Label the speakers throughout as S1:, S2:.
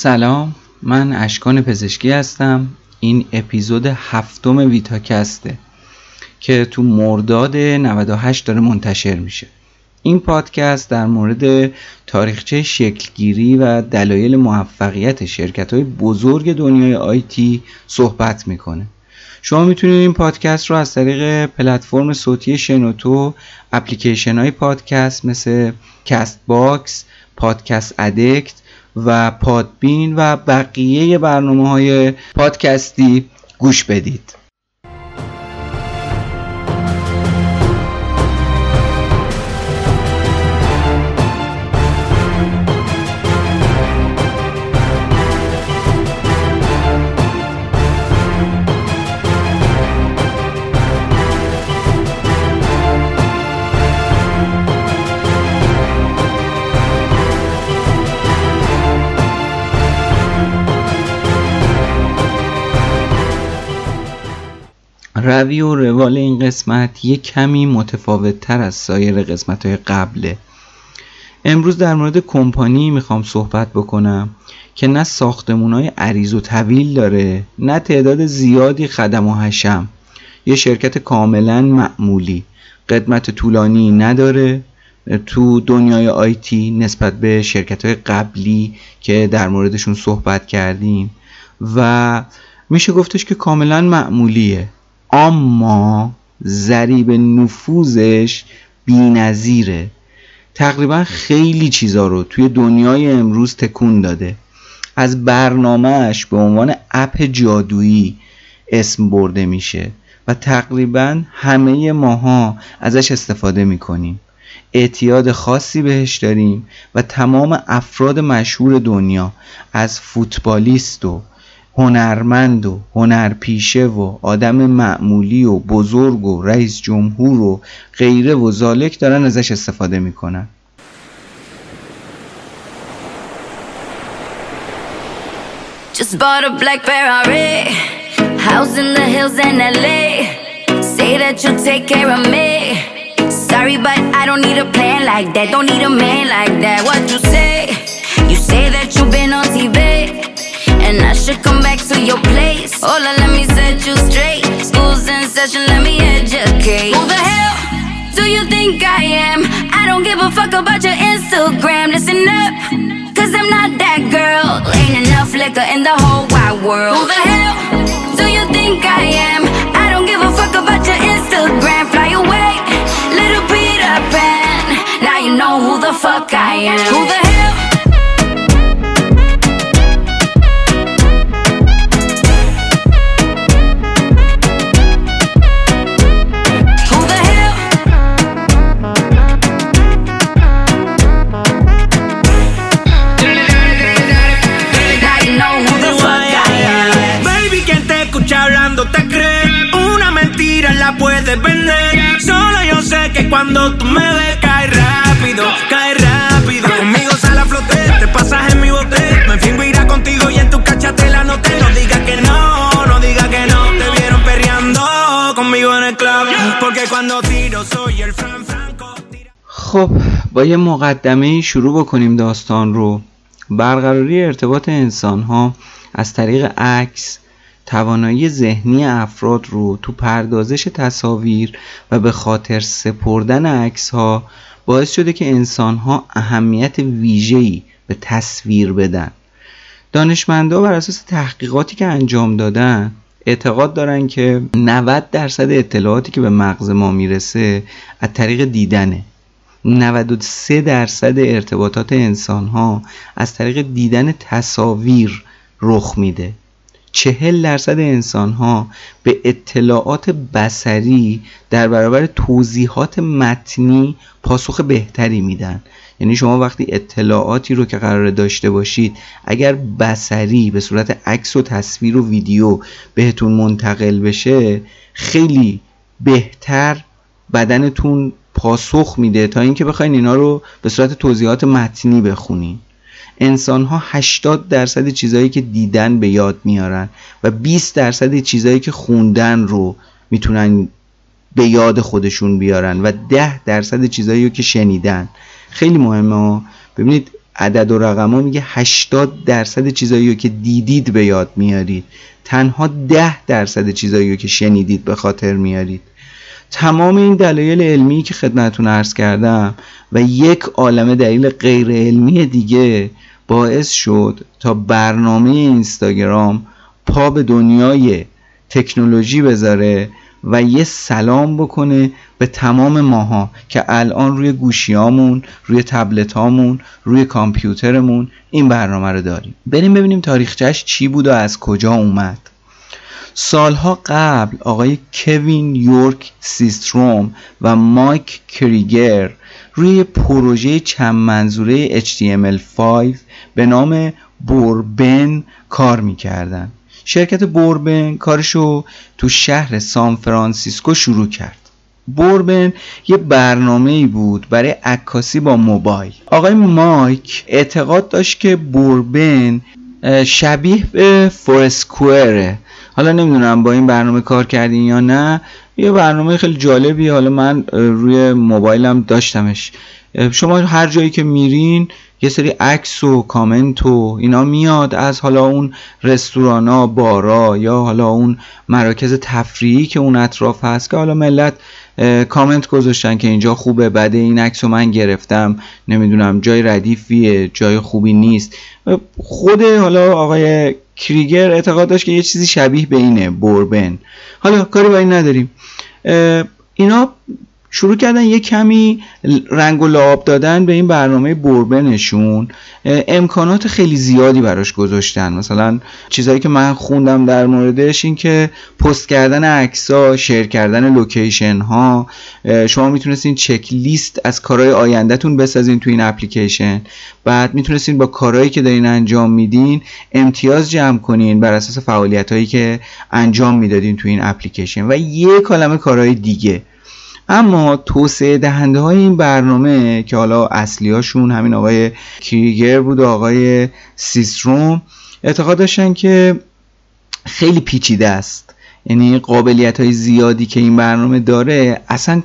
S1: سلام من اشکان پزشکی هستم. این اپیزود هفتم ویتاکسته که تو مرداد 98 داره منتشر میشه. این پادکست در مورد تاریخچه شکلگیری و دلایل موفقیت شرکت های بزرگ دنیای آیتی صحبت می‌کنه. شما می‌تونید این پادکست رو از طریق پلتفرم صوتی شنوتو اپلیکیشن های پادکست مثل کست باکس پادکست ادکست و پادبین و بقیه برنامه های پادکستی گوش بدید. روی و روال این قسمت یک کمی متفاوت تر از سایر قسمت های قبله امروز در مورد کمپانی می‌خوام صحبت بکنم که نه ساختمون های عریض و طویل داره نه تعداد زیادی خدم و حشم. یه شرکت کاملا معمولی. قدمت طولانی نداره. تو دنیای آیتی نسبت به شرکت های قبلی که در موردشون صحبت کردیم. و میشه گفتش که کاملا معمولیه. اما ضریب نفوذش بینظیره. تقریبا خیلی چیزا رو توی دنیای امروز تکون داده. از برنامهش به عنوان اپ جادویی اسم برده میشه و تقریبا همه ماها ازش استفاده می‌کنیم. اعتیاد خاصی بهش داریم و تمام افراد مشهور دنیا از فوتبالیست و هنرمند و هنرپیشه و آدم معمولی و بزرگ و رئیس جمهور و غیره و زالک دارن ازش استفاده می‌کنن Just bought a black Ferrari House in the hills in LA Say that you'll take care of me Sorry but I don't need a plan like that Don't need a man like that What you say? You say that you've been on TV And I should come back to your place. Hola, let me set you straight. School's in session, let me educate. Who the hell do you think I am? I don't give a fuck about your Instagram. Listen up, cause I'm not that girl. Ain't enough liquor in the whole wide world. Who the hell do you think I am? I don't give a fuck about your Instagram. Fly away, little Peter Pan. Now you know who the fuck I am. Who the hell
S2: cuando tú me ves, cae rápido, cae rápido. Conmigo sale a flote, te pasas en mi bote. Me fingo irá contigo y en tu cachatela no te no digas que no, no digas que no. Te vieron perreando conmigo en el club. Porque cuando tiro soy el Fran Franco.
S1: خب با یه مقدمه شروع بکنیم داستان رو برقراری ارتباط انسان ها از طریق عکس توانایی ذهنی افراد رو تو پردازش تصاویر و به خاطر سپردن عکس ها باعث شده که انسان ها اهمیت ویژه‌ای به تصویر بدن. دانشمندا بر اساس تحقیقاتی که انجام دادن اعتقاد دارن که 90 درصد اطلاعاتی که به مغز ما می‌رسه از طریق دیدنه. 93 درصد ارتباطات انسان ها از طریق دیدن تصاویر رخ میده. چهل درصد انسان ها به اطلاعات بسری در برابر توضیحات متنی پاسخ بهتری میدن. یعنی شما وقتی اطلاعاتی رو که قرار داشته باشید اگر بسری به صورت عکس و تصویر و ویدیو بهتون منتقل بشه خیلی بهتر بدنتون پاسخ میده تا اینکه بخواین اینا رو به صورت توضیحات متنی بخونین. انسان ها 80 درصد چیزهایی که دیدن به یاد میارن و 20 درصد چیزهایی که خوندن رو می‌تونن به یاد خودشون بیارن و 10 درصد چیزهایی که شنیدن. خیلی مهمه ها. ببینید عدد و رقم ها میگه 80 درصد چیزایی رو که دیدید به یاد میارید. تنها 10 درصد چیزایی رو که شنیدید به خاطر میارید. تمام این دلایل علمی که خدمتون عرض کردم و یک عالمه دلیل غیر علمی دیگه باعث شد تا برنامه اینستاگرام پا به دنیای تکنولوژی بذاره و یه سلام بکنه به تمام ماها که الان روی گوشیامون روی تبلتامون روی کامپیوترمون این برنامه رو داریم. بریم ببینیم تاریخچهش چی بود و از کجا اومد. سالها قبل آقای کوین یورک سیستروم و مایک کریگر روی پروژه چند منظوره HTML5 به نام بوربن کار می‌کردن. شرکت بوربن کارشو تو شهر سان فرانسیسکو شروع کرد. بوربن یه برنامه ای بود برای عکاسی با موبایل. آقای مایک اعتقاد داشت که بوربن شبیه به فورسکوئره حالا نمی‌دونم با این برنامه کار کردین یا نه. یه برنامه خیلی جالبی حالا من روی موبایلم داشتمش. شما هر جایی که میرین یه سری عکس و کامنت و اینا میاد از حالا اون رستورانا بارا یا حالا اون مراکز تفریحی که اون اطراف هست که حالا ملت کامنت گذاشتن که اینجا خوبه بعد این عکس رو من گرفتم نمی‌دونم جای ردیفیه جای خوبی نیست. خود حالا آقای کریگر اعتقاد داشت که یه چیزی شبیه به اینه بوربن. حالا کاری با این نداریم. اینا شروع کردن یه کمی رنگ و لعاب دادن به این برنامه بوربنشون. امکانات خیلی زیادی براش گذاشتن. مثلا چیزهایی که من خوندم در موردش این که پست کردن عکس‌ها شیر کردن لوکیشن ها شما می‌تونستین چک لیست از کارهای آیندهتون بسازین تو این اپلیکیشن. بعد می‌تونستین با کارهایی که دارین انجام میدین امتیاز جمع کنین بر اساس فعالیت هایی که انجام می‌دادین تو این اپلیکیشن. و یه کلمه کارهای دیگه. اما توسعه دهنده های این برنامه که حالا اصلی هاشون همین آقای کریگر بود و آقای سیستروم اعتقاد داشتن که خیلی پیچیده است. یعنی قابلیت های زیادی که این برنامه داره اصلا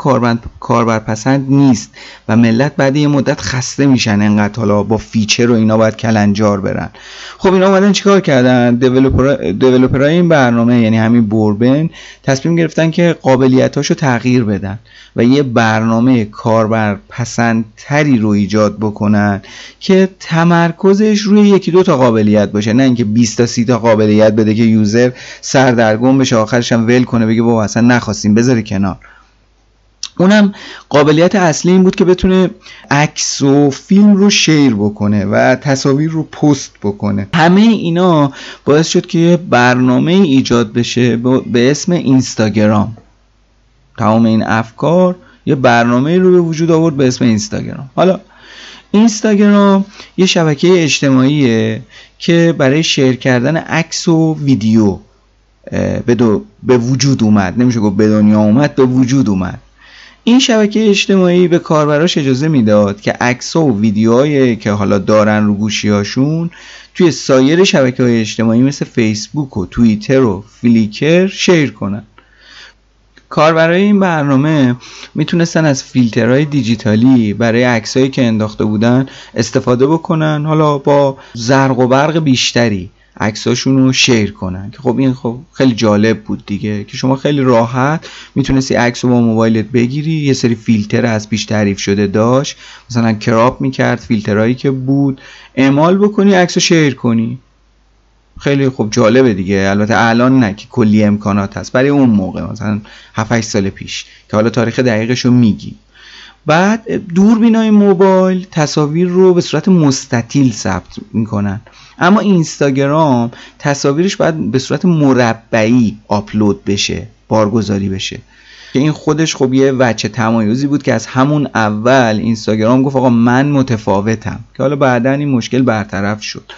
S1: کاربرپسند نیست و ملت بعد یه مدت خسته میشن انقدر حالا با feature و اینا باید کلنجار برن. خب اینا اومدن چیکار کردن؟ developer این برنامه یعنی همین بوربن تصمیم گرفتن که قابلیتاشو تغییر بدن. و یه برنامه کاربرپسندتری رو ایجاد بکنن که تمرکزش روی یکی دو تا قابلیت باشه. نه اینکه 20 تا 30 تا قابلیت بده که user سردرگم بشه آخرش هم ول کنه بگه بابا اصلا نخواستیم بذاره کنار. اونم قابلیت اصلی این بود که بتونه عکس و فیلم رو شیر بکنه و تصاویر رو پست بکنه. همه اینا باعث شد که یه برنامه ایجاد بشه به اسم اینستاگرام. تمام این افکار یه برنامه رو به وجود آورد به اسم اینستاگرام. حالا اینستاگرام یه شبکه اجتماعیه که برای شیر کردن عکس و ویدیو به, به وجود اومد. نمیشه گفت به دنیا اومد به وجود اومد. این شبکه اجتماعی به کاربراش اجازه می‌داد که عکس و ویدیوهایی که حالا دارن رو گوشیاشون توی سایر شبکه های اجتماعی مثل فیسبوک و توییتر و فلیکر شیر کنن. کاربرای این برنامه می‌تونستن از فیلترهای دیجیتالی برای عکسایی که انداخته بودن استفاده بکنن حالا با زرق و برق بیشتری عکساشون رو شیر کنن. که خب این خب خیلی جالب بود دیگه. که شما خیلی راحت می‌تونستی عکس رو با موبایلت بگیری یه سری فیلتر از پیش تعریف شده داشت. مثلا کراپ می‌کرد فیلترهایی که بود. اعمال بکنی عکس رو شیر کنی. خیلی خب جالبه دیگه. البته الان نه که کلی امکانات هست. برای اون موقع مثلا 7 سال پیش که حالا تاریخ دقیقش رو میگی. بعد دوربینای موبایل تصاویر رو به صورت مستطیل ثبت می‌کنن. اما اینستاگرام تصاویرش باید به صورت مربعی آپلود بشه بارگذاری بشه. که این خودش خب یه وجه تمایزی بود که از همون اول اینستاگرام گفت آقا من متفاوتم. که حالا بعدا این مشکل برطرف شد.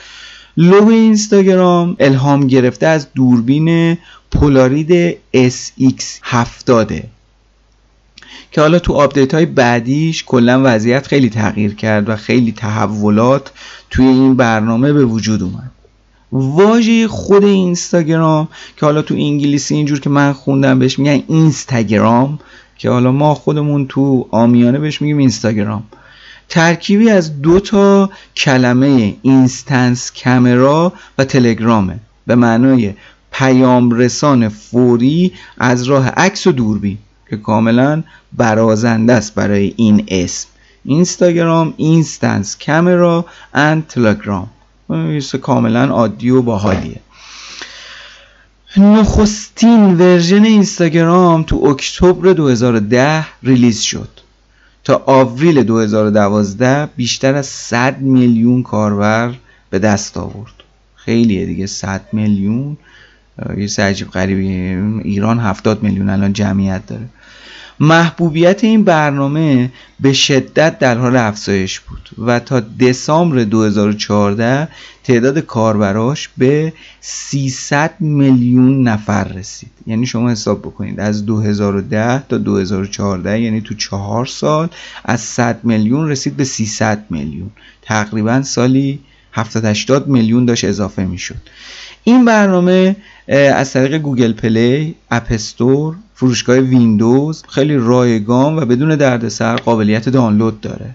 S1: لوگو اینستاگرام الهام گرفته از دوربین پولاروید SX70 که حالا تو آپدیت های بعدیش کلا وضعیت خیلی تغییر کرد و خیلی تحولات توی این برنامه به وجود اومد. واژه خود اینستاگرام که حالا تو انگلیسی اینجور که من خوندم بهش میگن اینستاگرام که حالا ما خودمون تو آمیانه بهش میگیم اینستاگرام. ترکیبی از دو تا کلمه اینستنس کامرا و تلگرامه به معنای پیام رسان فوری از راه عکس و دوربین که کاملا برازنده است برای این اسم. اینستاگرام instant camera and telegram کاملا عادی و باحالیه. نخستین version اینستاگرام تو اکتبر 2010 release شد. تا آوریل 2012 بیشتر از 100 میلیون کاربر به دست آورد. خیلیه دیگه 100 میلیون. یه عجیب غریبی ایران 70 میلیون الان جمعیت داره. محبوبیت این برنامه به شدت در حال افزایش بود و تا دسامبر 2014 تعداد کاربراش به 300 میلیون نفر رسید. یعنی شما حساب بکنید از 2010 تا 2014 یعنی تو چهار سال از 100 میلیون رسید به 300 میلیون. تقریبا سالی 70 80 میلیون داشت اضافه می‌شد. این برنامه از طریق گوگل پلی، اپ استور، فروشگاه ویندوز خیلی رایگان و بدون دردسر قابلیت دانلود داره.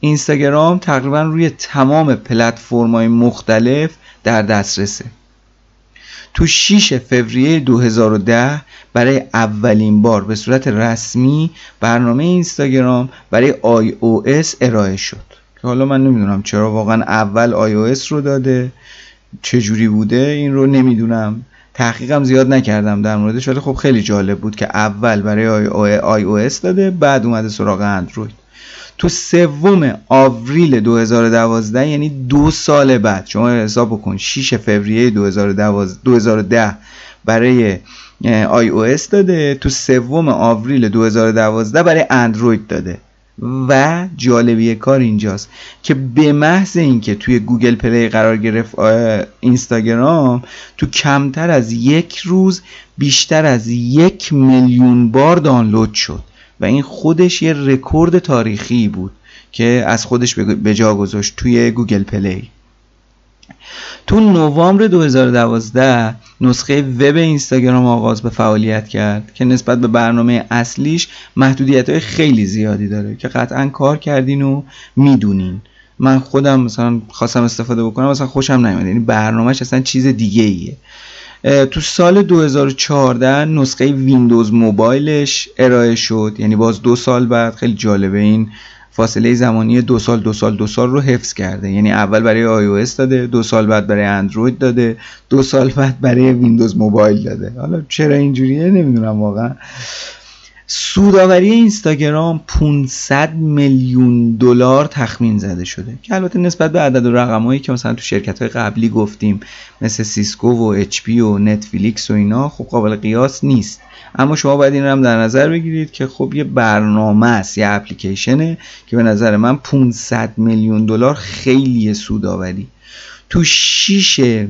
S1: اینستاگرام تقریبا روی تمام پلتفرم‌های مختلف در دسترسه. تو 6 فوریه 2010 برای اولین بار به صورت رسمی برنامه اینستاگرام برای iOS ارائه شد. که حالا من نمی‌دونم چرا واقعا اول iOS رو داده چجوری بوده این رو نمی‌دونم. تحقیقم زیاد نکردم در موردش ولی خب خیلی جالب بود که اول برای iOS داده بعد اومده سراغ اندروید. تو سوم آوریل 2012 یعنی دو سال بعد شما حساب بکن 6 فوریه 2010 برای iOS داده تو سوم آوریل 2012 برای اندروید داده. و جالبی کار اینجاست که به محض اینکه توی گوگل پلی قرار گرفت اینستاگرام تو کمتر از یک روز بیشتر از یک میلیون بار دانلود شد و این خودش یه رکورد تاریخی بود که از خودش به جا گذاشت توی گوگل پلی. تو نوامبر 2012 نسخه وب اینستاگرام آغاز به فعالیت کرد که نسبت به برنامه اصلیش محدودیت های خیلی زیادی داره که قطعا کار کردین و می‌دونین. من خودم مثلا خواستم استفاده بکنم مثلا خوشم نیومد. یعنی برنامه‌ش اصلا چیز دیگه ایه تو سال 2014 نسخه ویندوز موبایلش ارائه شد. یعنی باز دو سال بعد خیلی جالبه این فاصله زمانی دو سال دو سال دو سال رو حفظ کرده. یعنی اول برای آی داده دو سال بعد برای اندروید داده دو سال بعد برای ویندوز موبایل داده. حالا چرا اینجوریه؟ نمی‌دونم واقعا. سوداوری اینستاگرام 500 میلیون دلار تخمین زده شده که البته نسبت به عدد و رقمایی که مثلا تو شرکت های قبلی گفتیم مثل سیسکو و HP و نتفلیکس و اینا خب قابل قیاس نیست. اما شما باید این رو هم در نظر بگیرید که خب یه برنامه است یه اپلیکیشنه که به نظر من 500 میلیون دلار خیلی سوداوری تو 6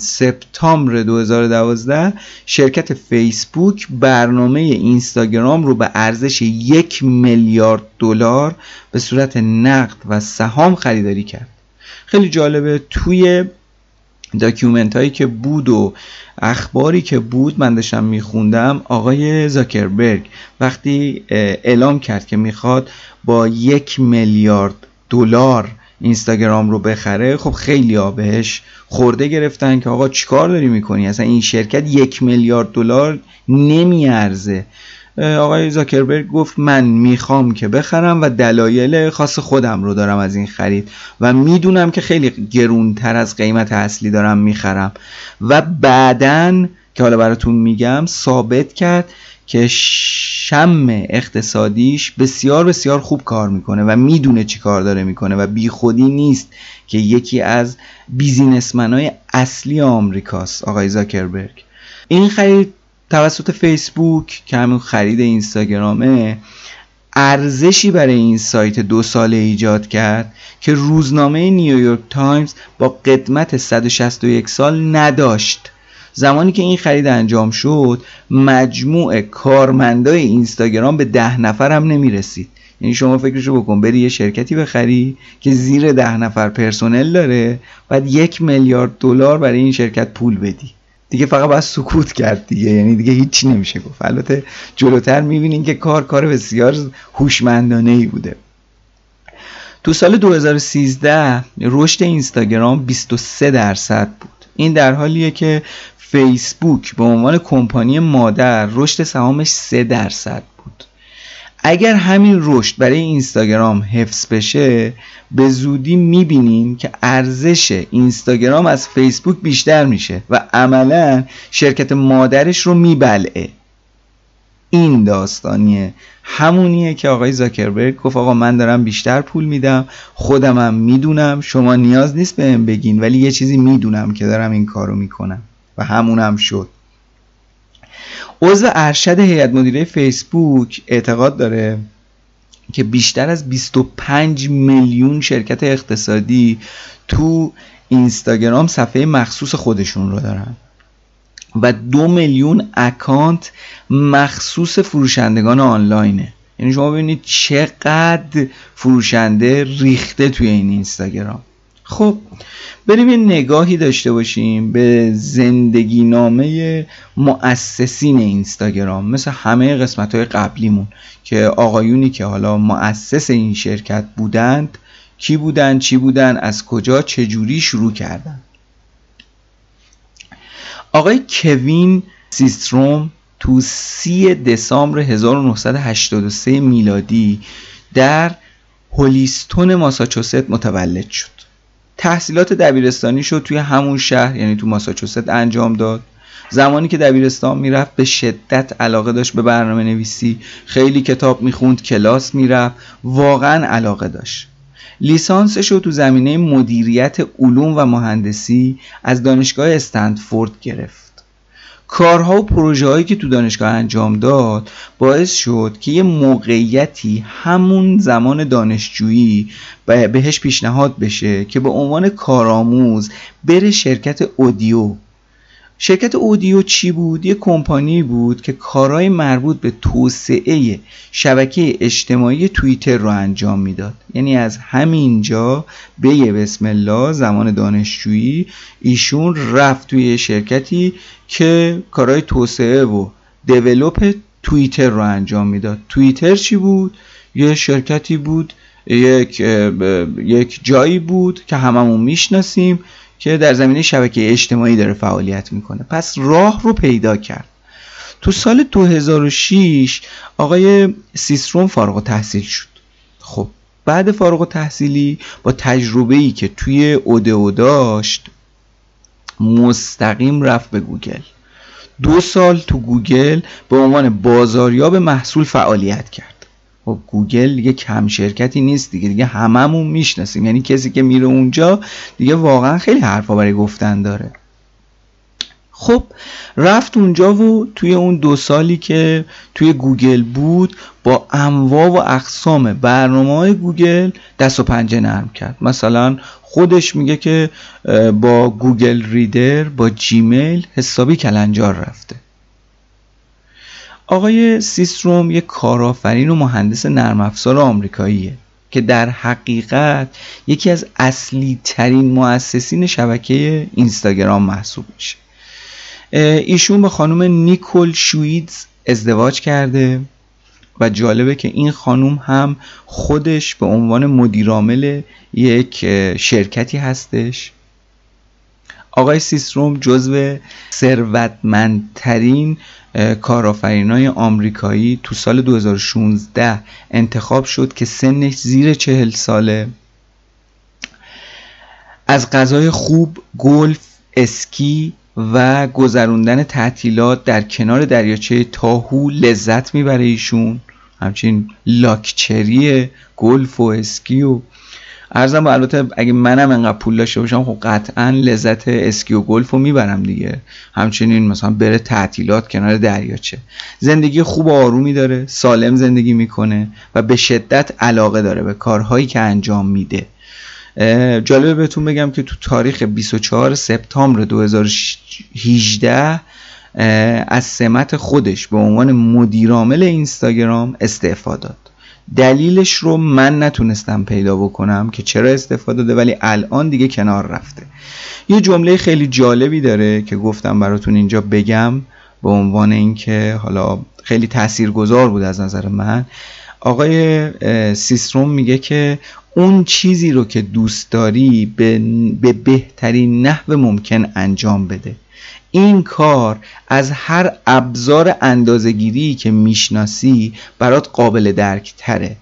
S1: سپتامبر 2012 شرکت فیسبوک برنامه اینستاگرام رو به ارزش یک میلیارد دلار به صورت نقد و سهام خریداری کرد. خیلی جالبه توی document هایی که بود و اخباری که بود من داشتم میخوندم آقای زاکربرگ وقتی اعلام کرد که می‌خواد با یک میلیارد دلار اینستاگرام رو بخره خب خیلی ها بهش خرده گرفتن که آقا چیکار داری می‌کنی؟ اصلا این شرکت یک میلیارد دلار نمیارزه. آقای زاکربرگ گفت من می‌خوام که بخرم و دلایل خاص خودم رو دارم از این خرید و می‌دونم که خیلی گرونتر از قیمت اصلی دارم می‌خرم. و بعدا که حالا براتون میگم ثابت کرد که شم اقتصادیش بسیار بسیار خوب کار می‌کنه و می‌دونه چی کار داره می‌کنه و بیخودی نیست که یکی از بیزینسمنای اصلی آمریکاست آقای زاکربرگ. این خرید توسط فیسبوک که همین خرید اینستاگرامه ارزشی برای این سایت دو ساله ایجاد کرد که روزنامه نیویورک تایمز با قدمت 161 سال نداشت. زمانی که این خرید انجام شد مجموع کارمندای اینستاگرام به ده نفر هم نمی رسید یعنی شما فکرشو بکن بری یه شرکتی بخری که زیر ده نفر پرسنل داره بعد یک میلیارد دلار برای این شرکت پول بدی. دیگه فقط باید سکوت کرد دیگه. یعنی دیگه هیچی نمیشه گفت. البته جلوتر می‌بینین که کار کار بسیار هوشمندانه ای بوده. تو سال 2013 رشد اینستاگرام 23 درصد بود. این در حالیه که فیسبوک به عنوان کمپانی مادر رشد سهامش 3 درصد بود. اگر همین رشد برای اینستاگرام حفظ بشه به زودی می‌بینیم که ارزش اینستاگرام از فیسبوک بیشتر میشه و عملا شرکت مادرش رو میبلعه. این داستانیه همونیه که آقای زاکربرگ گفت آقا من دارم بیشتر پول میدم خودمم می‌دونم شما نیاز نیست بهم بگین ولی یه چیزی می‌دونم که دارم این کارو می‌کنم. و همونم شد. عضو ارشد هیئت مدیره فیسبوک اعتقاد داره که بیشتر از 25 میلیون شرکت اقتصادی تو اینستاگرام صفحه مخصوص خودشون رو دارن و دو میلیون اکانت مخصوص فروشندگان آنلاینه. یعنی شما ببینید چقدر فروشنده ریخته توی این اینستاگرام. خب بریم یه نگاهی داشته باشیم به زندگی نامه مؤسسین اینستاگرام مثل همه قسمت های قبلیمون که آقایونی که حالا مؤسس این شرکت بودند کی بودن چی بودن از کجا چجوری شروع کردن. آقای کوین سیستروم تو سی دسامبر 1983 میلادی در هولیستون ماساچوست متولد شد. تحصیلات دبیرستانی شد توی همون شهر یعنی تو ماساچوست انجام داد. زمانی که دبیرستان می‌رفت به شدت علاقه داشت به برنامه نویسی خیلی کتاب می‌خوند کلاس می‌رفت. واقعا علاقه داشت. لیسانسش رو تو زمینه مدیریت علوم و مهندسی از دانشگاه استنفورد گرفت. کارها و پروژه هایی که تو دانشگاه انجام داد باعث شد که یه موقعیتی همون زمان دانشجویی بهش پیشنهاد بشه که به عنوان کارآموز بره شرکت اودیو شرکت اودیو چی بود؟ یه کمپانی بود که کارهای مربوط به توسعه شبکه اجتماعی توییتر رو انجام می‌داد یعنی از همینجا به بسم الله زمان دانشجویی ایشون رفت توی شرکتی که کارهای توسعه و دیولوپ توییتر رو انجام می‌داد توییتر چی بود؟ یه شرکتی بود یک, یک جایی بود که هممون می‌شناسیم که در زمینه شبکه اجتماعی داره فعالیت می‌کنه. پس راه رو پیدا کرد. تو سال 2006 آقای سیسرون فارغ التحصیل شد. خب بعد فارغ التحصیلی با تجربه ای که توی اودئو داشت مستقیم رفت به گوگل. دو سال تو گوگل به عنوان بازاریاب محصول فعالیت کرد. خب گوگل دیگه کم شرکتی نیست دیگه دیگه هممون می‌شناسیم. یعنی کسی که میره اونجا دیگه واقعا خیلی حرفا برای گفتن داره. خب رفت اونجا و توی اون دو سالی که توی گوگل بود با انواع و اقسام برنامه های گوگل دست و پنجه نرم کرد. مثلا خودش میگه که با Google Reader با جیمیل حسابی کلنجار رفته. آقای سیستروم یک کارآفرین و مهندس نرم افزار آمریکاییه که در حقیقت یکی از اصلی ترین مؤسسین شبکه اینستاگرام محسوب میشه. ایشون با خانم نیکول شویدز ازدواج کرده و جالبه که این خانوم هم خودش به عنوان مدیرعامل یک شرکتی هستش. آقای سیستروم جزو ثروتمندترین کارآفرینای آمریکایی تو سال 2016 انتخاب شد که سنش زیر چهل ساله. از غذای خوب گلف اسکی و گذروندن تعطیلات در کنار دریاچه تاهو لذت می‌بره ایشون. همچنین لاکچری گلف و اسکی و عرضم با البته اگه منم انقدر پول داشته باشم خب قطعا لذت اسکی و گلف رو می‌برم دیگه. همچنین مثلا بره تعطیلات کنار دریاچه. زندگی خوب و آرومی داره سالم زندگی می‌کنه و به شدت علاقه داره به کارهایی که انجام میده. جالبه بهتون بگم که تو تاریخ 24 سپتامبر 2018 از سمت خودش به عنوان مدیرعامل اینستاگرام استعفا داد. دلیلش رو من نتونستم پیدا بکنم که چرا استفاده داده ولی الان دیگه کنار رفته. یه جمله خیلی جالبی داره که گفتم براتون اینجا بگم به عنوان اینکه حالا خیلی تاثیرگذار بود از نظر من. آقای سیستروم میگه که اون چیزی رو که دوست داری به, به بهترین نحو ممکن انجام بده. این کار از هر ابزار اندازگیری که می‌شناسی برات قابل درک تره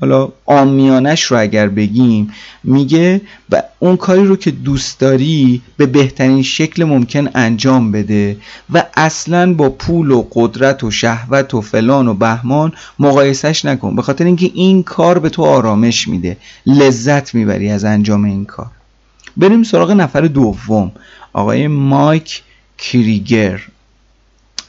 S1: حالا آمیانش رو اگر بگیم میگه و اون کاری رو که دوست داری به بهترین شکل ممکن انجام بده و اصلا با پول و قدرت و شهوت و فلان و بهمان مقایسش نکن. به خاطر اینکه این کار به تو آرامش میده. لذت می‌بری از انجام این کار. بریم سراغ نفر دوم. آقای مایک کریگر.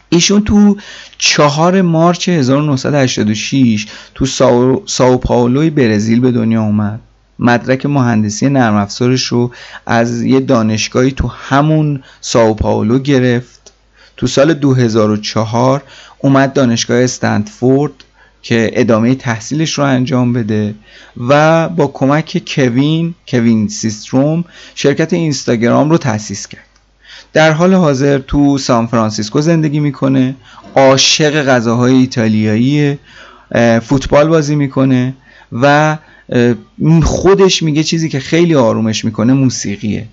S1: ایشون تو چهار مارچ 1986 تو ساو, ساو پاولوی برزیل به دنیا اومد. مدرک مهندسی نرم افزارش رو از یه دانشگاهی تو همون ساو پاولو گرفت. تو سال 2004 اومد دانشگاه استنفورد که ادامه تحصیلش رو انجام بده و با کمک کوین کوین سیستروم شرکت اینستاگرام رو تأسیس کرد. در حال حاضر تو سان فرانسیسکو زندگی می‌کنه عاشق غذاهای ایتالیایی فوتبال بازی می‌کنه و خودش میگه چیزی که خیلی آرومش می‌کنه موسیقیه.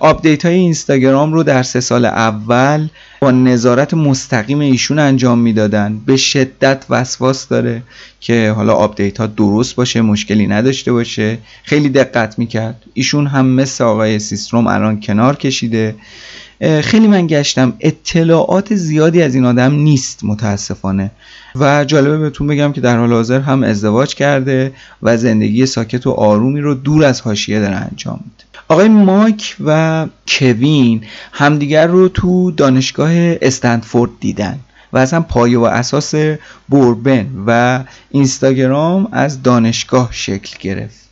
S1: update های اینستاگرام رو در سه سال اول با نظارت مستقیم ایشون انجام می‌دادن. به شدت وسواس داره که حالا update ها درست باشه مشکلی نداشته باشه. خیلی دقت می‌کرد. ایشون هم مثل آقای سیستروم الان کنار کشیده. خیلی من گشتم. اطلاعات زیادی از این آدم نیست متاسفانه. و جالبه بهتون بگم که در حال حاضر هم ازدواج کرده و زندگی ساکت و آرومی رو دور از حاشیه داره انجام میده. آقای مایک و کوین همدیگر رو تو دانشگاه استنفورد دیدن و اصلا پایه و اساس بوربن و اینستاگرام از دانشگاه شکل گرفت.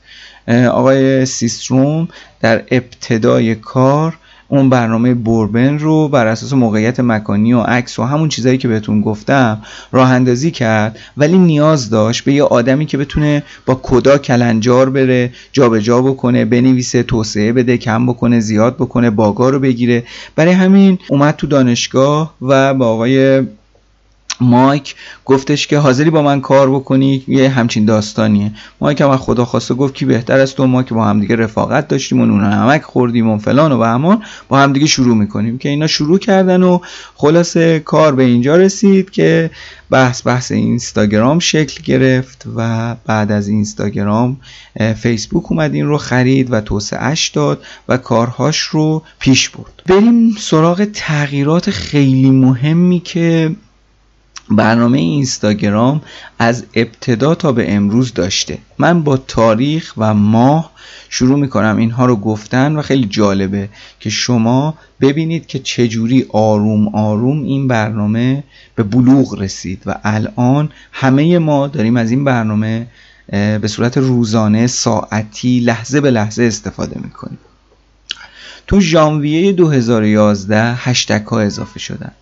S1: آقای سیستروم در ابتدای کار اون برنامه بوربن رو بر اساس موقعیت مکانی و عکس و همون چیزایی که بهتون گفتم راه اندازی کرد ولی نیاز داشت به یه آدمی که بتونه با کدا کلنجار بره جابجا جا بکنه بنویسه توسعه بده کم بکنه زیاد بکنه باگا رو بگیره. برای همین اومد تو دانشگاه و با آقای مایک گفتش که حاضری با من کار بکنی؟ یه همچین داستانیه. مایک هم خدا خواسته گفت کی بهتر از تو؟ ما که با همدیگه رفاقت داشتیم و نون نمک خوردیم و فلان و بهمان با همدیگه شروع می‌کنیم که اینا شروع کردن و خلاصه کار به اینجا رسید که بحث بحث اینستاگرام شکل گرفت و بعد از اینستاگرام فیسبوک اومد این رو خرید و توسعهش داد و کارهاش رو پیش برد. بریم سراغ تغییرات خیلی مهمی که برنامه اینستاگرام از ابتدا تا به امروز داشته. من با تاریخ و ماه شروع می‌کنم. اینها رو گفتن و خیلی جالبه که شما ببینید که چجوری آروم آروم این برنامه به بلوغ رسید و الان همه ما داریم از این برنامه به صورت روزانه ساعتی لحظه به لحظه استفاده می‌کنیم. تو ژانویه 2011 هشتک ها اضافه شدن.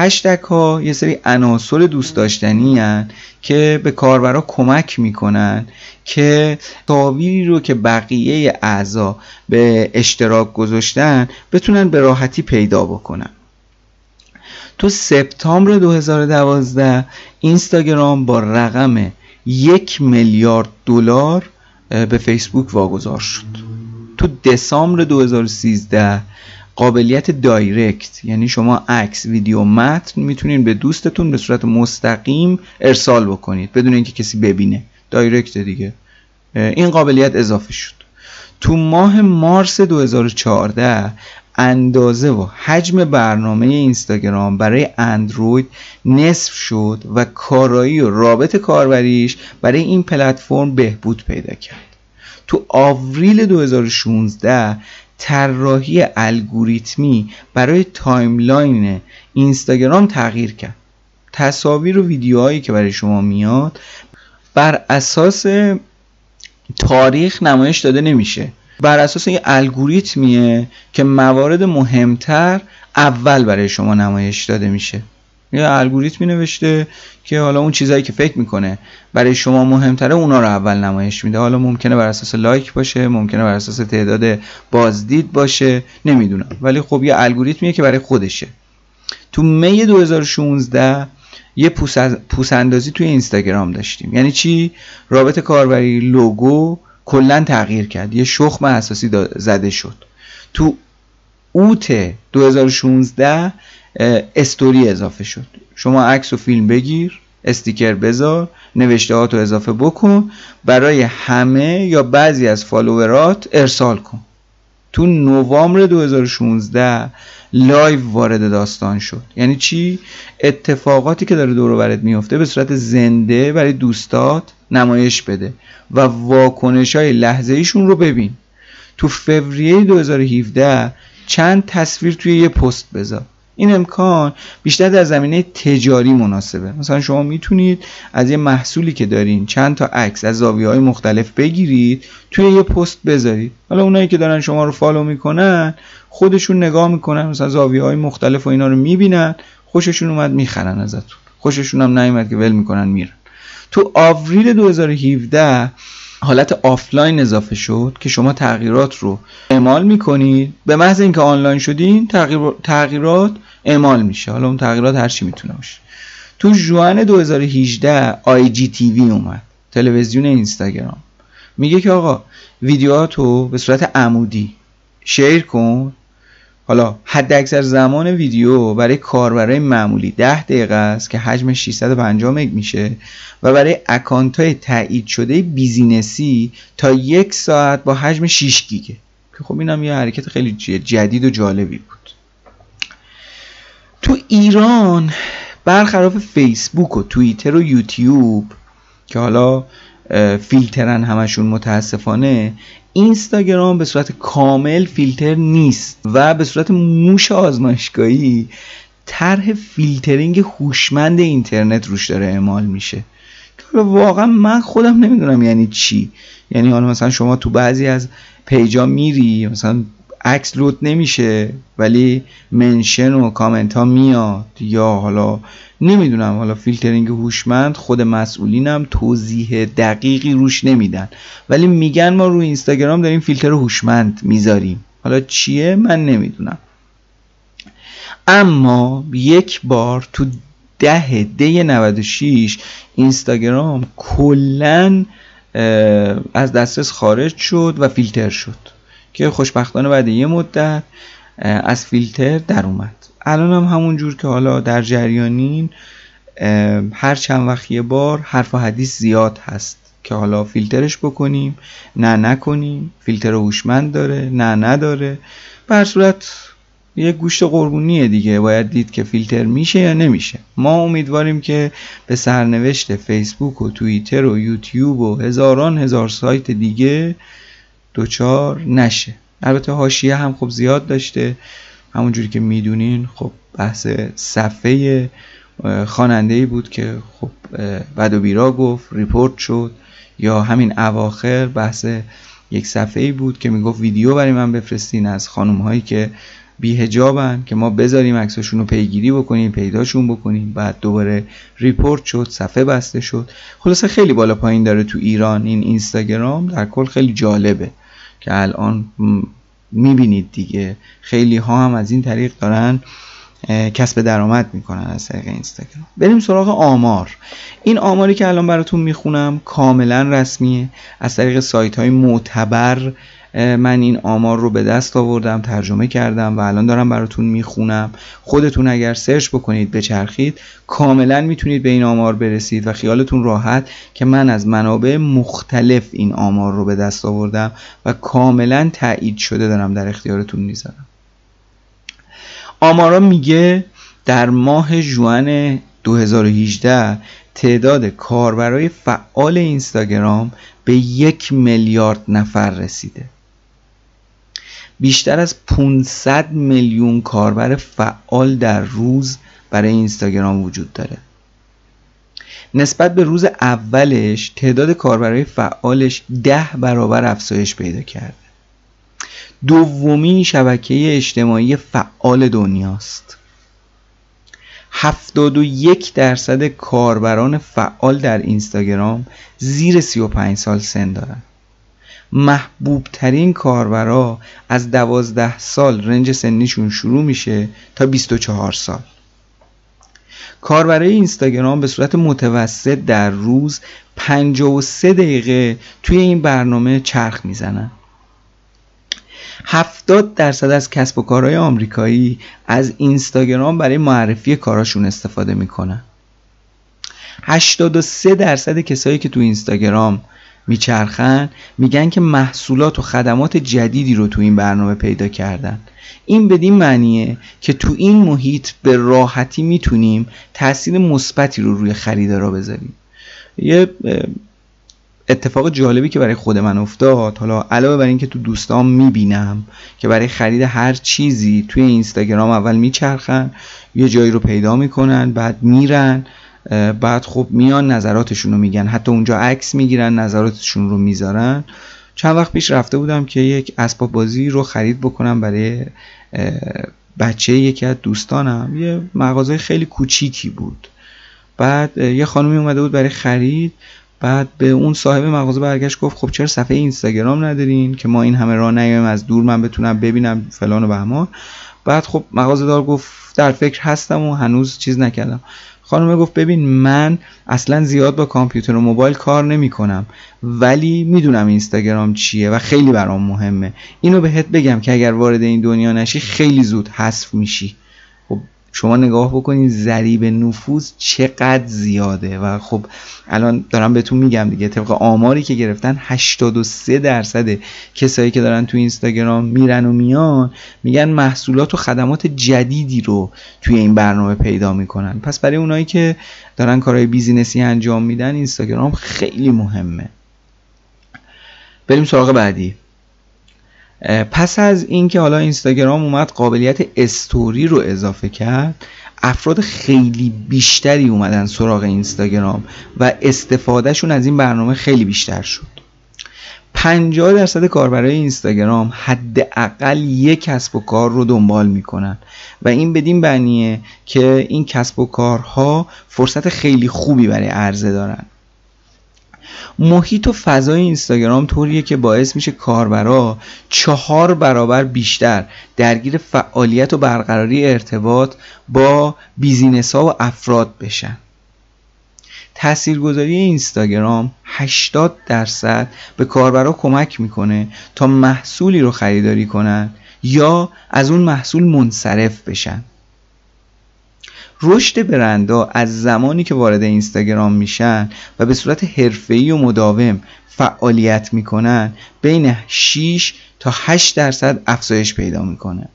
S1: هشتگ ها یه سری عناصر دوست داشتنی که به کاربرا کمک می‌کنن که تاویری رو که بقیه اعضا به اشتراک گذاشتن بتونن به راحتی پیدا بکنن. تو سپتامبر 2012 اینستاگرام با رقم یک میلیارد دلار به فیسبوک واگذار شد. تو دسامبر 2013 قابلیت دایرکت یعنی شما عکس ویدیو متن می‌تونین به دوستتون به صورت مستقیم ارسال بکنید بدون اینکه کسی ببینه. دایرکت دیگه. این قابلیت اضافه شد. تو ماه مارس 2014 اندازه و حجم برنامه اینستاگرام برای اندروید نصف شد و کارایی و رابط کاربریش برای این پلتفرم بهبود پیدا کرد. تو آوریل 2016 طراحی الگوریتمی برای timeline اینستاگرام تغییر کرد. تصاویر و ویدیوهایی که برای شما میاد بر اساس تاریخ نمایش داده نمیشه. بر اساس یه الگوریتمیه که موارد مهمتر اول برای شما نمایش داده میشه. یه الگوریتمی نوشته که حالا اون چیزایی که فکر می‌کنه برای شما مهمتره اونا رو اول نمایش میده. حالا ممکنه بر اساس لایک باشه ممکنه بر اساس تعداد بازدید باشه نمی‌دونم. ولی خب یه الگوریتمیه که برای خودشه. تو می 2016 یه پوس اندازی توی اینستاگرام داشتیم. یعنی چی؟ رابط کاربری لوگو کلا تغییر کرد. یه شخم اساسی زده شد. تو اوت 2016 استوری اضافه شد. شما عکس و فیلم بگیر استیکر بذار نوشته رو اضافه بکن برای همه یا بعضی از follower ات ارسال کن. تو نوامبر 2016 live وارد داستان شد. یعنی چی؟ اتفاقاتی که داره دور و برت میفته به صورت زنده برای دوستات نمایش بده و واکنش های لحظه ایشون رو ببین. تو فوریه 2017 چند تصویر توی یه پست بذار. این امکان بیشتر در زمینه تجاری مناسبه. مثلا شما می‌تونید از یه محصولی که دارین چند تا عکس از زاویه های مختلف بگیرید توی یه پست بذارید. حالا اونایی که دارن شما رو follow می‌کنن خودشون نگاه می‌کنن مثلا زاویه های مختلف و اینا رو می‌بینن خوششون اومد می‌خرن ازتون. خوششون هم نیومد که ول می‌کنن میرن. تو آوریل 2017 حالت آفلاین اضافه شد که شما تغییرات رو اعمال می‌کنید. به محض اینکه آنلاین شدین تغییرات اعمال میشه. حالا اون تغییرات هر چی می‌تونه باشه. تو ژوئن 2018 IGTV اومد. تلویزیون اینستاگرام. میگه که آقا ویدیوهاتو به صورت عمودی share کن. حالا حد اکثر زمان ویدیو برای کاربرای معمولی 10 دقیقه است که حجمش 650 مگ میشه و برای اکانت های تایید شده business ی تا یک ساعت با حجم 6 گیگه. که خب اینم یه حرکت خیلی جدید و جالبی بود. تو ایران برخلاف فیسبوک و توییتر و یوتیوب که حالا فیلترن همشون متاسفانه اینستاگرام به صورت کامل فیلتر نیست و به صورت موش آزمایشگاهی طرح فیلترینگ هوشمند اینترنت روش داره اعمال میشه. که واقعا من خودم نمی‌دونم یعنی چی. یعنی حالا مثلا شما تو بعضی از page ا میری مثلا عکس load نمیشه ولی mention و کامنت ها میاد. یا حالا نمی‌دونم حالا فیلترینگ هوشمند خود مسئولینم توضیح دقیقی روش نمیدن. ولی میگن ما روی اینستاگرام داریم فیلتر هوشمند می‌ذاریم. حالا چیه؟ من نمی‌دونم. اما یک بار تو ده دی 96 اینستاگرام کلا از دسترس خارج شد و فیلتر شد. که خوشبختانه بعد یه مدت از فیلتر در اومد. الان هم همون جور که حالا در جریانین هر چند وقت یه بار حرف و حدیث زیاد هست که حالا فیلترش بکنیم. نه نکنیم. فیلتر هوشمند داره نه نداره. به صورت یه گوشت قربونیه دیگه. باید دید که فیلتر میشه یا نمیشه. ما امیدواریم که به سرنوشت فیسبوک و توییتر و یوتیوب و هزاران هزار سایت دیگه دوچار نشه. البته هاشیه هم خب زیاد داشته. همونجوری که می‌دونین خب بحث صفحه خواننده ای بود که خب بد و بیرا گفت ریپورت شد. یا همین اواخر بحث یک صفحه ای بود که می‌گفت ویدیو برای من بفرستین از خانم هایی که بیهجابن که ما بذاریم عکساشون رو پیگیری بکنیم پیداشون بکنیم. بعد دوباره ریپورت شد صفحه بسته شد. خلاصه خیلی بالا پایین داره تو ایران این اینستاگرام در کل خیلی جالبه. که الان می‌بینید دیگه. خیلی ها هم از این طریق دارن کسب درآمد می‌کنن از طریق اینستاگرام. بریم سراغ آمار. این آماری که الان براتون می‌خونم کاملا رسمیه از طریق سایت های معتبر من این آمار رو به دست آوردم ترجمه کردم و الان دارم براتون می‌خونم. خودتون اگر سرچ بکنید بچرخید کاملا می‌تونید به این آمار برسید و خیالتون راحت که من از منابع مختلف این آمار رو به دست آوردم و کاملا تایید شده دارم در اختیارتون می‌ذارم. آمارا میگه در ماه جوان 2018 تعداد کاربرای فعال اینستاگرام به یک میلیارد نفر رسیده. بیشتر از 500 میلیون کاربر فعال در روز برای اینستاگرام وجود داره. نسبت به روز اولش تعداد کاربرای فعالش ده برابر افزایش پیدا کرده. دومین شبکه اجتماعی فعال دنیاست. 71 درصد کاربران فعال در اینستاگرام زیر 35 سال سن دارند محبوب ترین کاربرا از دوازده سال رنج سنیشون شروع میشه تا 24 سال. کاربرای اینستاگرام به صورت متوسط در روز 53 دقیقه توی این برنامه چرخ می‌زنن. 70 درصد از کسب و کارهای آمریکایی از اینستاگرام برای معرفی کاراشون استفاده می‌کنن. 83 درصد کسایی که تو اینستاگرام میچرخن میگن که محصولات و خدمات جدیدی رو تو این برنامه پیدا کردن. این بدین معنیه که تو این محیط به راحتی می‌تونیم تاثیر مثبتی رو روی خریدارا بذاریم. یه اتفاق جالبی که برای خود من افتاد حالا علاوه بر اینکه تو دوستام می‌بینم که برای خرید هر چیزی توی اینستاگرام اول میچرخن یه جایی رو پیدا می‌کنن بعد میرن. بعد خب میان نظراتشون رو میگن. حتی اونجا عکس می‌گیرن نظراتشون رو می‌ذارن. چند وقت پیش رفته بودم که یک اسباب بازی رو خرید بکنم برای بچه یکی از دوستانم. یه مغازه خیلی کوچیکی بود. بعد یه خانومی اومده بود برای خرید. بعد به اون صاحب مغازه برگشت گفت خب چرا صفحه اینستاگرام ندارین که ما این همه راه نیایم از دور من بتونم ببینم فلان و بهمان. بعد خب مغازه دار گفت در فکر هستم و هنوز چیز نکردم. خانم گفت ببین من اصلا زیاد با کامپیوتر و موبایل کار نمی کنم ولی می‌دونم اینستاگرام چیه و خیلی برام مهمه. اینو بهت بگم که اگر وارد این دنیا نشی خیلی زود حذف میشی. شما نگاه بکنید ضریب نفوذ چقدر زیاده و خب الان دارم بهتون میگم دیگه طبق آماری که گرفتن 83 درصد کسایی که دارن تو اینستاگرام میرن و میان میگن محصولات و خدمات جدیدی رو توی این برنامه پیدا می‌کنن. پس برای اونایی که دارن کارهای بیزینسی انجام میدن اینستاگرام خیلی مهمه. بریم سراغ بعدی. پس از اینکه حالا اینستاگرام اومد قابلیت استوری رو اضافه کرد افراد خیلی بیشتری اومدن سراغ اینستاگرام و استفادهشون از این برنامه خیلی بیشتر شد. 50 درصد کاربرای اینستاگرام حداقل یک کسب و کار رو دنبال می‌کنن. و این بدین بنیه که این کسب و کارها فرصت خیلی خوبی برای عرضه دارن. محیط و فضای اینستاگرام طوریه که باعث میشه کاربرا چهار برابر بیشتر درگیر فعالیت و برقراری ارتباط با بیزینس ها و افراد بشن. تاثیرگذاری اینستاگرام 80 درصد به کاربرا کمک می‌کنه تا محصولی رو خریداری کنن یا از اون محصول منصرف بشن. رشد برندها از زمانی که وارد اینستاگرام میشن و به صورت حرفه‌ای و مداوم فعالیت می‌کنن بین 6 تا 8 درصد افزایش پیدا می‌کنه.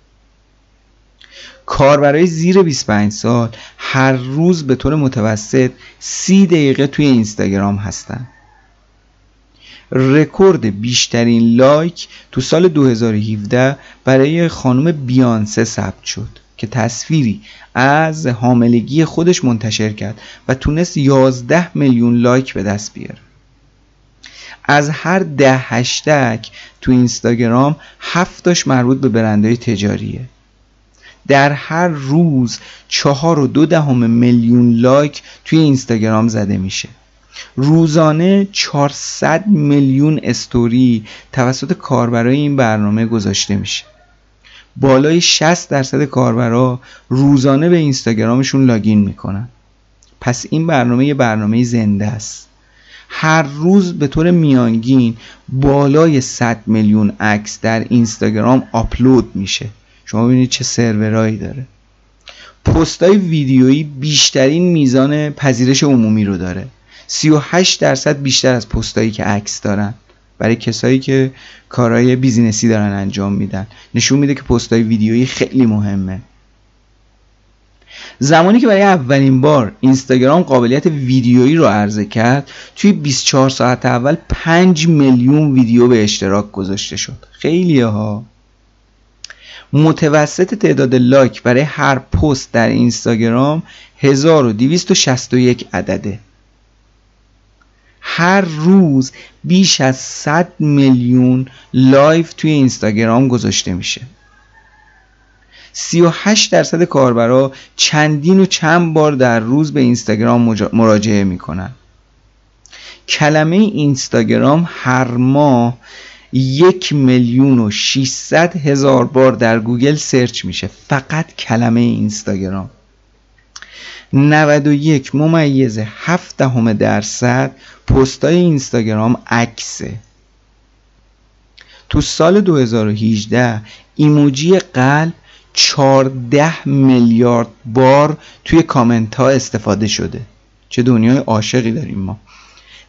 S1: کاربرای زیر 25 سال هر روز به طور متوسط 30 دقیقه توی اینستاگرام هستن. رکورد بیشترین لایک تو سال 2017 برای خانم بیانسه ثبت شد که تصویری از حاملگی خودش منتشر کرد و تونست 11 میلیون لایک به دست بیاره. از هر ده هشتگ تو اینستاگرام هفتاش مربوط به برندهای تجاریه. در هر روز چهار و دو دهم میلیون لایک توی اینستاگرام زده میشه. روزانه 400 میلیون استوری توسط کاربرای این برنامه گذاشته میشه. بالای 60 درصد کاربرا روزانه به اینستاگرامشون لاگین می‌کنن. پس این برنامه یه برنامه زنده است. هر روز به طور میانگین بالای 100 میلیون عکس در اینستاگرام آپلود میشه. شما ببینید چه سرورایی داره. پستای ویدیویی بیشترین میزان پذیرش عمومی رو داره. 38 درصد بیشتر از پستایی که عکس دارن. برای کسایی که کارهای بیزینسی دارن انجام میدن. نشون میده که پستای ویدیویی خیلی مهمه. زمانی که برای اولین بار اینستاگرام قابلیت ویدیویی رو عرضه کرد توی 24 ساعت اول 5 میلیون ویدیو به اشتراک گذاشته شد. خیلی ها متوسط تعداد لایک برای هر پست در اینستاگرام 1261 عدده. هر روز بیش از 100 میلیون live توی اینستاگرام گذاشته میشه. 38 درصد کاربرا چندین و چند بار در روز به اینستاگرام مراجعه می‌کنن. کلمه اینستاگرام هر ماه یک میلیون و 600 هزار بار در گوگل search میشه. فقط کلمه اینستاگرام. 91 ممیز 7 دهم درصد پستای اینستاگرام عکسه. تو سال 2018 ایموجی قلب 14 میلیارد بار توی کامنت ها استفاده شده. چه دنیای عاشقی داریم ما.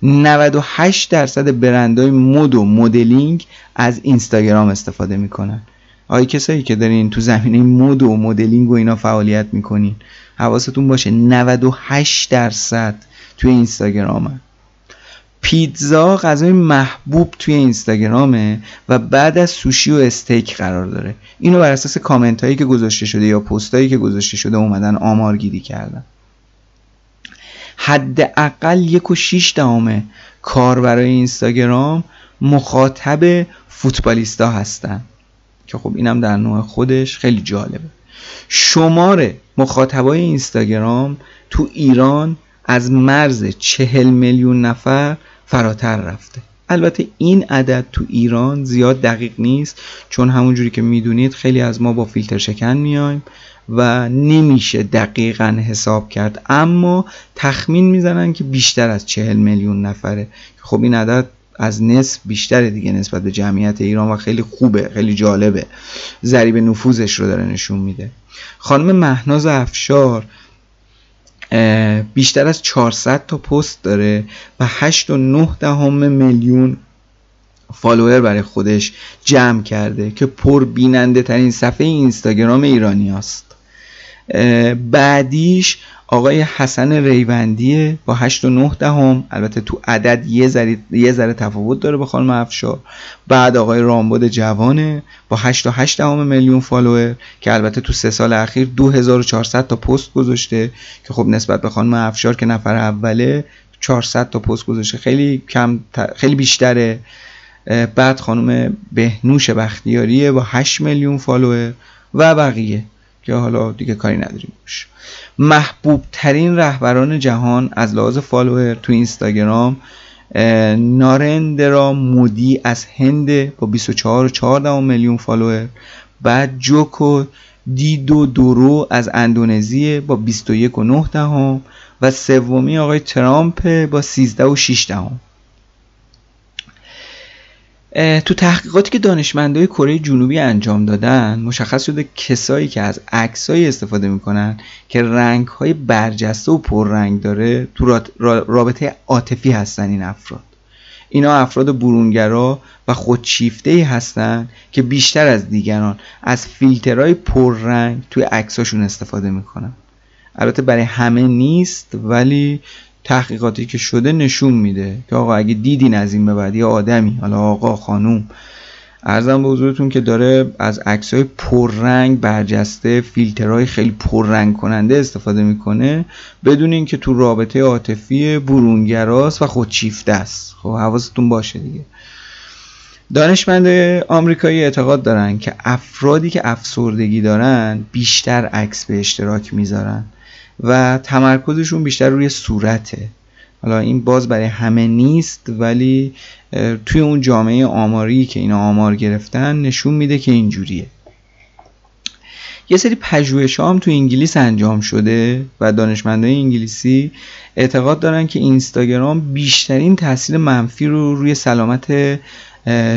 S1: 98 درصد برندهای مد و مدلینگ از اینستاگرام استفاده می‌کنن. آیا کسایی که دارین تو زمینه مد و مدلینگ و اینا فعالیت می‌کنین حواستون باشه 98 درصد توی اینستاگرامه. پیتزا غذای محبوب توی اینستاگرامه و بعد از سوشی و استیک قرار داره. اینو بر اساس کامنت هایی که گذاشته شده یا پست هایی که گذاشته شده اومدن آمارگیری کردن. حداقل یک و شیش دهمه کار برای اینستاگرام مخاطب فوتبالیستا هستن. که خب اینم در نوع خودش خیلی جالبه. شمار مخاطبای اینستاگرام تو ایران از مرز چهل میلیون نفر فراتر رفته. البته این عدد تو ایران زیاد دقیق نیست چون همونجوری که می‌دونید خیلی از ما با فیلتر شکن میایم و نمیشه دقیقا حساب کرد. اما تخمین می‌زنن که بیشتر از چهل میلیون نفره. خب این عدد از نصف بیشتره دیگه نسبت به جمعیت ایران و خیلی خوبه خیلی جالبه. ضریب نفوذش رو داره نشون میده. خانم مهناز افشار بیشتر از 400 تا پست داره و 8 و 9 دهم میلیون فالوور برای خودش جمع کرده که پر بیننده ترین صفحه اینستاگرام ایرانی است بعدیش آقای حسن ریوندیه با 8 و 9 دهم. البته تو عدد یه ذره یه ذره تفاوت داره با خانم افشار بعد آقای رامبد جوانه با 8 و 8 دهم میلیون follower که البته تو سه سال اخیر 2400 تا پست گذاشته که خب نسبت به خانم افشار که نفر اوله 400 تا پست گذاشته. خیلی کم خیلی بیشتره. بعد خانم بهنوش بختیاریه با 8 میلیون follower و بقیه. که حالا دیگه کاری نداریم باش. محبوب ترین رهبران جهان از لحاظ follower تو اینستاگرام نارندرا مودی از هند با 24.4 میلیون فالوور. بعد جوکو دیدو دورو از اندونزی با 21.9 دهم و سومی آقای ترامپ با 13.6 دهم تو تحقیقاتی که دانشمندای کره جنوبی انجام دادن مشخص شده کسایی که از عکسایی استفاده می‌کنن که رنگ های برجسته و پررنگ داره تو رابطه عاطفی هستن این افراد. اینا افراد برونگرا و خودشیفته ای هستن که بیشتر از دیگران از فیلترهای پررنگ توی عکساشون استفاده می‌کنن. البته برای همه نیست ولی تحقیقاتی که شده نشون میده که آقا اگه دیدین از این به بعد یا آدمی حالا آقا خانوم ارزم به حضورتون که داره از عکسای پررنگ برجسته فیلترهای خیلی پررنگ کننده استفاده می‌کنه بدون اینکه تو رابطه عاطفی برونگراست و خودشیفته است. خب حواستون باشه دیگه. دانشمند آمریکایی اعتقاد دارن که افرادی که افسردگی دارن بیشتر عکس به اشتراک می‌ذارن. و تمرکزشون بیشتر روی صورته. حالا این باز برای همه نیست ولی توی اون جامعه آماری که اینا آمار گرفتن نشون میده که اینجوریه. یه سری پژوهش هم تو انگلیس انجام شده و دانشمندای انگلیسی اعتقاد دارن که اینستاگرام بیشترین تاثیر منفی رو روی سلامت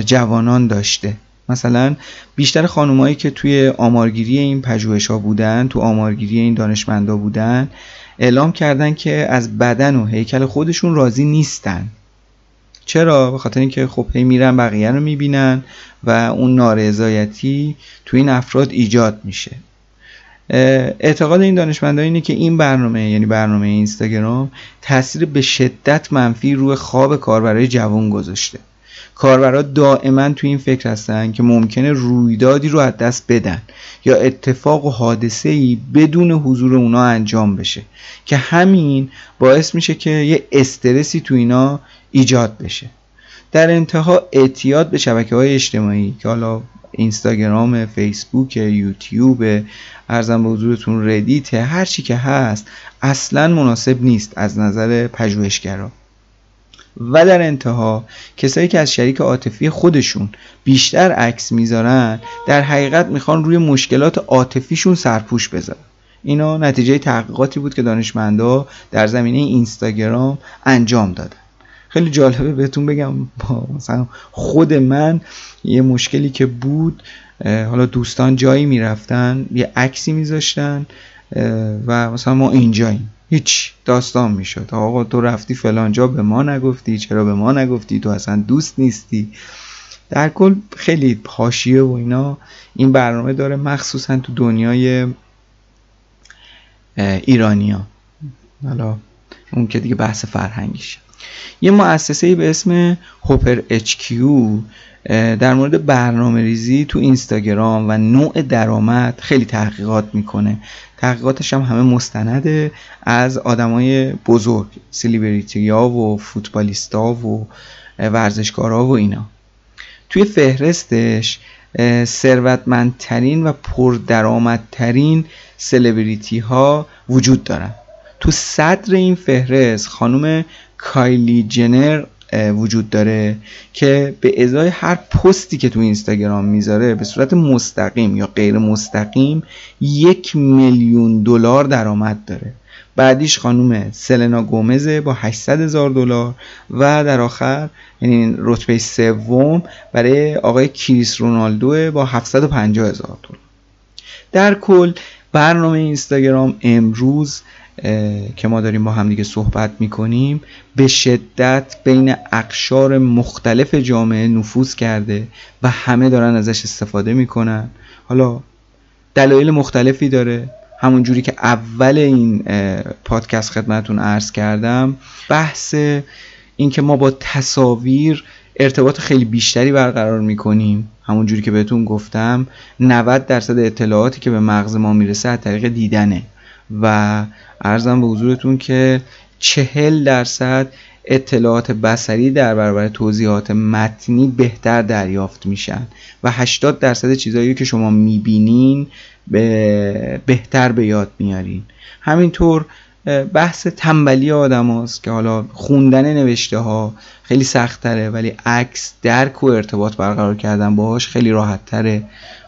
S1: جوانان داشته. مثلا بیشتر خانومایی که توی آمارگیری این پژوهش ها بودن تو آمارگیری این دانشمندا بودن اعلام کردن که از بدن و هیکل خودشون راضی نیستن. چرا؟ به خاطر اینکه خب هی میرن بقیه رو می‌بینن و اون نارضایتی تو این افراد ایجاد میشه. اعتقاد این دانشمندان اینه که این برنامه یعنی برنامه اینستاگرام تاثیر به شدت منفی روی خواب کاربرای جوان گذاشته. کاربرا دائما تو این فکر هستن که ممکنه رویدادی رو از دست بدن یا اتفاق و حادثه ای بدون حضور اونا انجام بشه. که همین باعث میشه که یه استرسی تو اینا ایجاد بشه. در انتها اعتیاد به شبکه های اجتماعی که حالا اینستاگرام فیسبوک یوتیوب ارزم به حضورتون ردیت هر چی که هست اصلا مناسب نیست از نظر پژوهشگرا. و در انتها کسایی که از شریک عاطفی خودشون بیشتر عکس می‌ذارن در حقیقت می‌خوان روی مشکلات عاطفیشون سرپوش بذارن. اینا نتیجه تحقیقاتی بود که دانشمندا در زمینه اینستاگرام انجام دادن. خیلی جالبه بهتون بگم مثلا خود من یه مشکلی که بود حالا دوستان جایی می‌رفتن یه عکسی میذاشتن و مثلا ما اینجاییم. هیچ داستان می‌شد. آقا تو رفتی فلان جا به ما نگفتی. چرا به ما نگفتی؟ تو اصلا دوست نیستی. در کل خیلی حاشیه و اینا. این برنامه داره مخصوصا تو دنیای ایرانیا حالا اون که دیگه بحث فرهنگیشه. یه مؤسسه به اسم هوپر HQ در مورد برنامه ریزی تو اینستاگرام و نوع درآمد خیلی تحقیقات می‌کنه. تحقیقاتش هم همه مستنده از آدمای بزرگ سلیبریتی ها و فوتبالیستا و ورزشکارا و اینا. توی فهرستش ثروتمندترین و پردرآمدترین سلبریتی ها وجود دارن. تو صدر این فهرست خانم کایلی جنر وجود داره که به ازای هر پستی که تو اینستاگرام می‌ذاره به صورت مستقیم یا غیر مستقیم یک میلیون دلار درآمد داره. بعدیش خانم سلنا گومزه با 800 هزار دلار و در آخر یعنی رتبه سوم برای آقای کریس رونالدو با 750 هزار دلار. در کل برنامه اینستاگرام امروز که ما داریم با هم دیگه صحبت می‌کنیم به شدت بین اقشار مختلف جامعه نفوذ کرده و همه دارن ازش استفاده می‌کنن. حالا دلایل مختلفی داره. همون جوری که اول این پادکست خدمتون عرض کردم بحث اینکه ما با تصاویر ارتباط خیلی بیشتری برقرار می‌کنیم. همون جوری که بهتون گفتم 90 درصد اطلاعاتی که به مغز ما می‌رسه از طریق دیدنه. و ارزم به حضورتون که چهل درصد اطلاعات بسری در برابر توضیحات متنی بهتر دریافت میشن و 80 درصد چیزایی که شما می‌بینین به بهتر به یاد میارین. همینطور بحث تنبلی آدم هاست که حالا خوندن نوشته ها خیلی سخت تره ولی عکس درک و ارتباط برقرار کردن باهاش خیلی راحت تره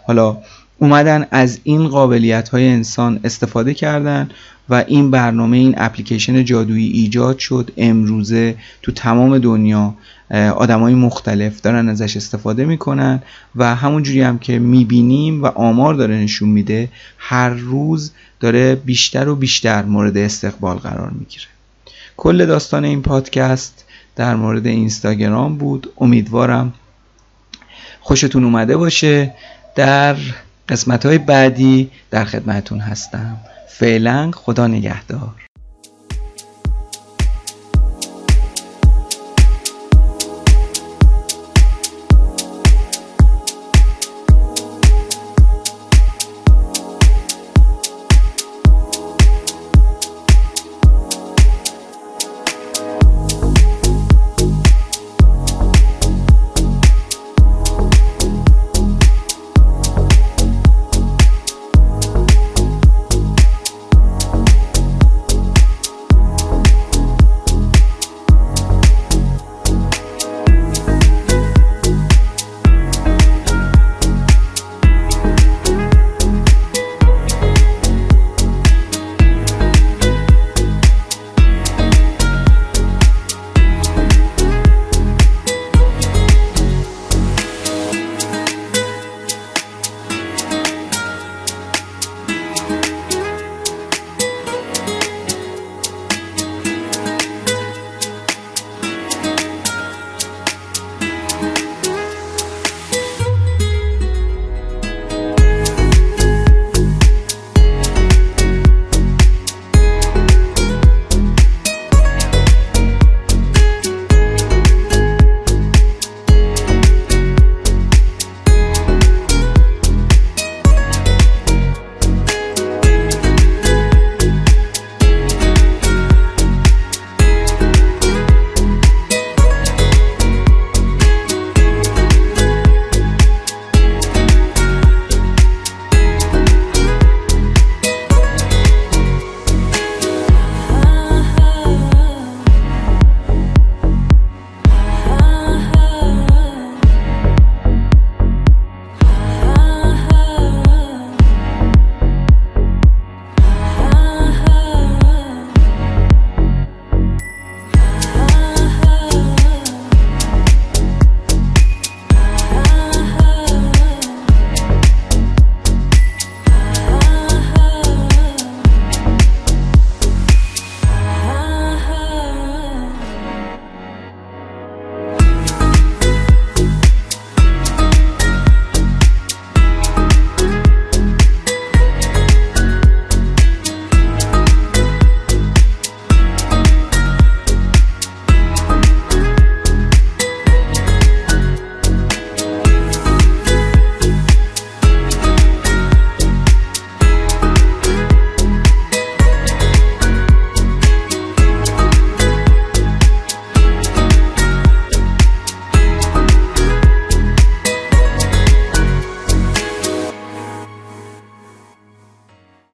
S1: حالا اومدن از این قابلیت های انسان استفاده کردن و این برنامه این اپلیکیشن جادویی ایجاد شد. امروزه تو تمام دنیا های مختلف دارن ازش استفاده می‌کنن و همون جوری هم که می‌بینیم و آمار داره نشون میده هر روز داره بیشتر و بیشتر مورد استقبال قرار می‌گیره. کل داستان این پادکست در مورد اینستاگرام بود. امیدوارم خوشتون اومده باشه. در قسمت های بعدی در خدمتون هستم. فعلا خدا نگهدار.